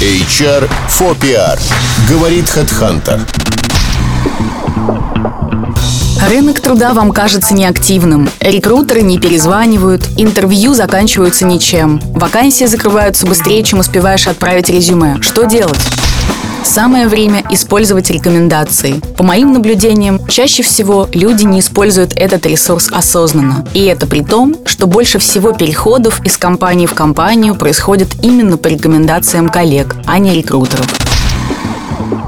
HR for PR. Говорит HeadHunter. Рынок труда вам кажется неактивным. Рекрутеры не перезванивают, интервью заканчиваются ничем. Вакансии закрываются быстрее, чем успеваешь отправить резюме. Что делать? Самое время использовать рекомендации. По моим наблюдениям, чаще всего люди не используют этот ресурс осознанно. И это при том, что больше всего переходов из компании в компанию происходит именно по рекомендациям коллег, а не рекрутеров.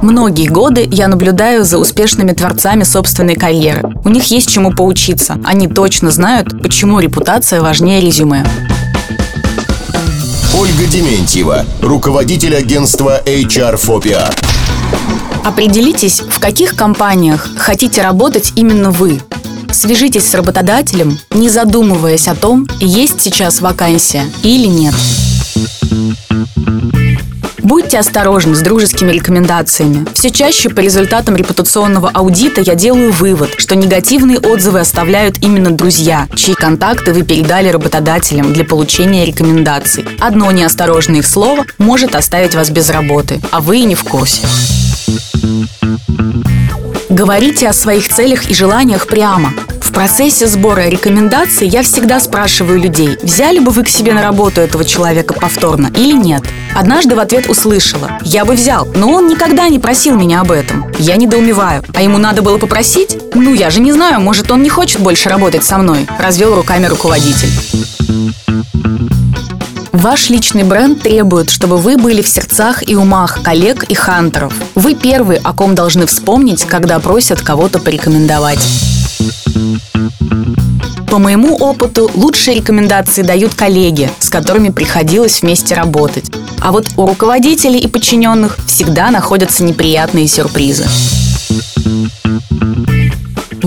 Многие годы я наблюдаю за успешными творцами собственной карьеры. У них есть чему поучиться. Они точно знают, почему репутация важнее резюме. Ольга Дементьева, руководитель агентства HR PR. Определитесь, в каких компаниях хотите работать именно вы. Свяжитесь с работодателем, не задумываясь о том, есть сейчас вакансия или нет. Будьте осторожны с дружескими рекомендациями. Все чаще по результатам репутационного аудита я делаю вывод, что негативные отзывы оставляют именно друзья, чьи контакты вы передали работодателям для получения рекомендаций. Одно неосторожное их слово может оставить вас без работы, а вы и не в курсе. Говорите о своих целях и желаниях прямо. Процессе сбора рекомендаций я всегда спрашиваю людей, взяли бы вы к себе на работу этого человека повторно или нет. Однажды в ответ услышала, я бы взял, но он никогда не просил меня об этом. Я недоумеваю, а ему надо было попросить? Ну, я же не знаю, может, он не хочет больше работать со мной, развел руками руководитель. Ваш личный бренд требует, чтобы вы были в сердцах и умах коллег и хантеров. Вы первый, о ком должны вспомнить, когда просят кого-то порекомендовать. По моему опыту, лучшие рекомендации дают коллеги, с которыми приходилось вместе работать. А вот у руководителей и подчиненных всегда находятся неприятные сюрпризы.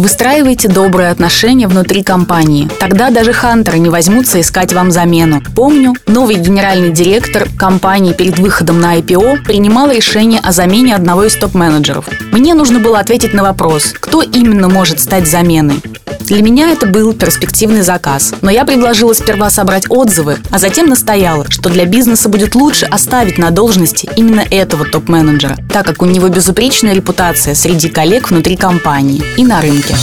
Выстраивайте добрые отношения внутри компании. Тогда даже хантеры не возьмутся искать вам замену. Помню, новый генеральный директор компании перед выходом на IPO принимал решение о замене одного из топ-менеджеров. Мне нужно было ответить на вопрос, кто именно может стать заменой. Для меня это был перспективный заказ, но я предложила сперва собрать отзывы, а затем настояла, что для бизнеса будет лучше оставить на должности именно этого топ-менеджера, так как у него безупречная репутация среди коллег внутри компании и на рынке.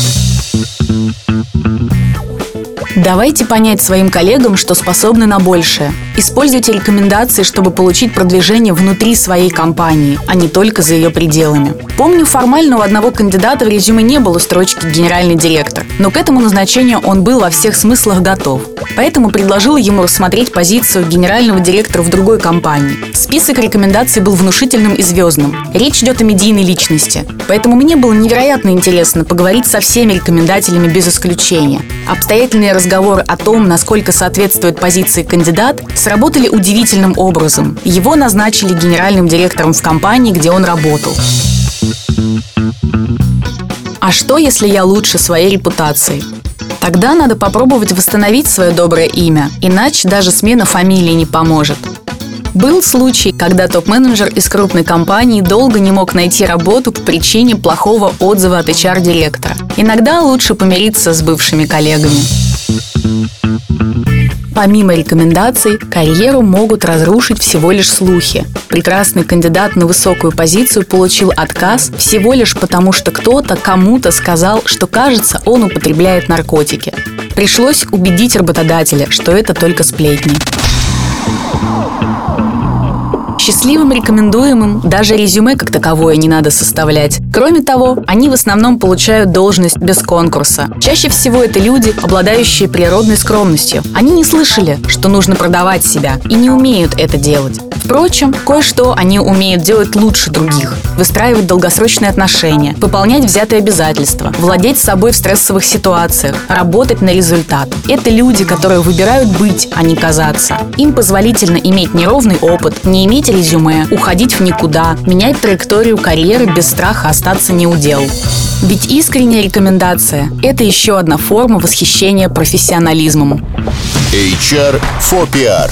Давайте понять своим коллегам, что способны на большее. Используйте рекомендации, чтобы получить продвижение внутри своей компании, а не только за ее пределами. Помню, формально у одного кандидата в резюме не было строчки «генеральный директор», но к этому назначению он был во всех смыслах готов. Поэтому предложила ему рассмотреть позицию генерального директора в другой компании. Список рекомендаций был внушительным и звездным. Речь идет о медийной личности. Поэтому мне было невероятно интересно поговорить со всеми рекомендателями без исключения. Обстоятельные разговоры о том, насколько соответствует позиции кандидат, сработали удивительным образом. Его назначили генеральным директором в компании, где он работал. А что, если я лучше своей репутацией? Тогда надо попробовать восстановить свое доброе имя, иначе даже смена фамилии не поможет. Был случай, когда топ-менеджер из крупной компании долго не мог найти работу по причине плохого отзыва от HR-директора. Иногда лучше помириться с бывшими коллегами. Помимо рекомендаций, карьеру могут разрушить всего лишь слухи. Прекрасный кандидат на высокую позицию получил отказ всего лишь потому, что кто-то кому-то сказал, что кажется, он употребляет наркотики. Пришлось убедить работодателя, что это только сплетни. Счастливым рекомендуемым даже резюме как таковое не надо составлять. Кроме того, они в основном получают должность без конкурса. Чаще всего это люди, обладающие природной скромностью. Они не слышали, что нужно продавать себя, и не умеют это делать. Впрочем, кое-что они умеют делать лучше других. Выстраивать долгосрочные отношения, выполнять взятые обязательства, владеть собой в стрессовых ситуациях, работать на результат. Это люди, которые выбирают быть, а не казаться. Им позволительно иметь неровный опыт, не иметь резюме, уходить в никуда, менять траекторию карьеры без страха остаться неудел. Ведь искренняя рекомендация – это еще одна форма восхищения профессионализмом. HR for PR.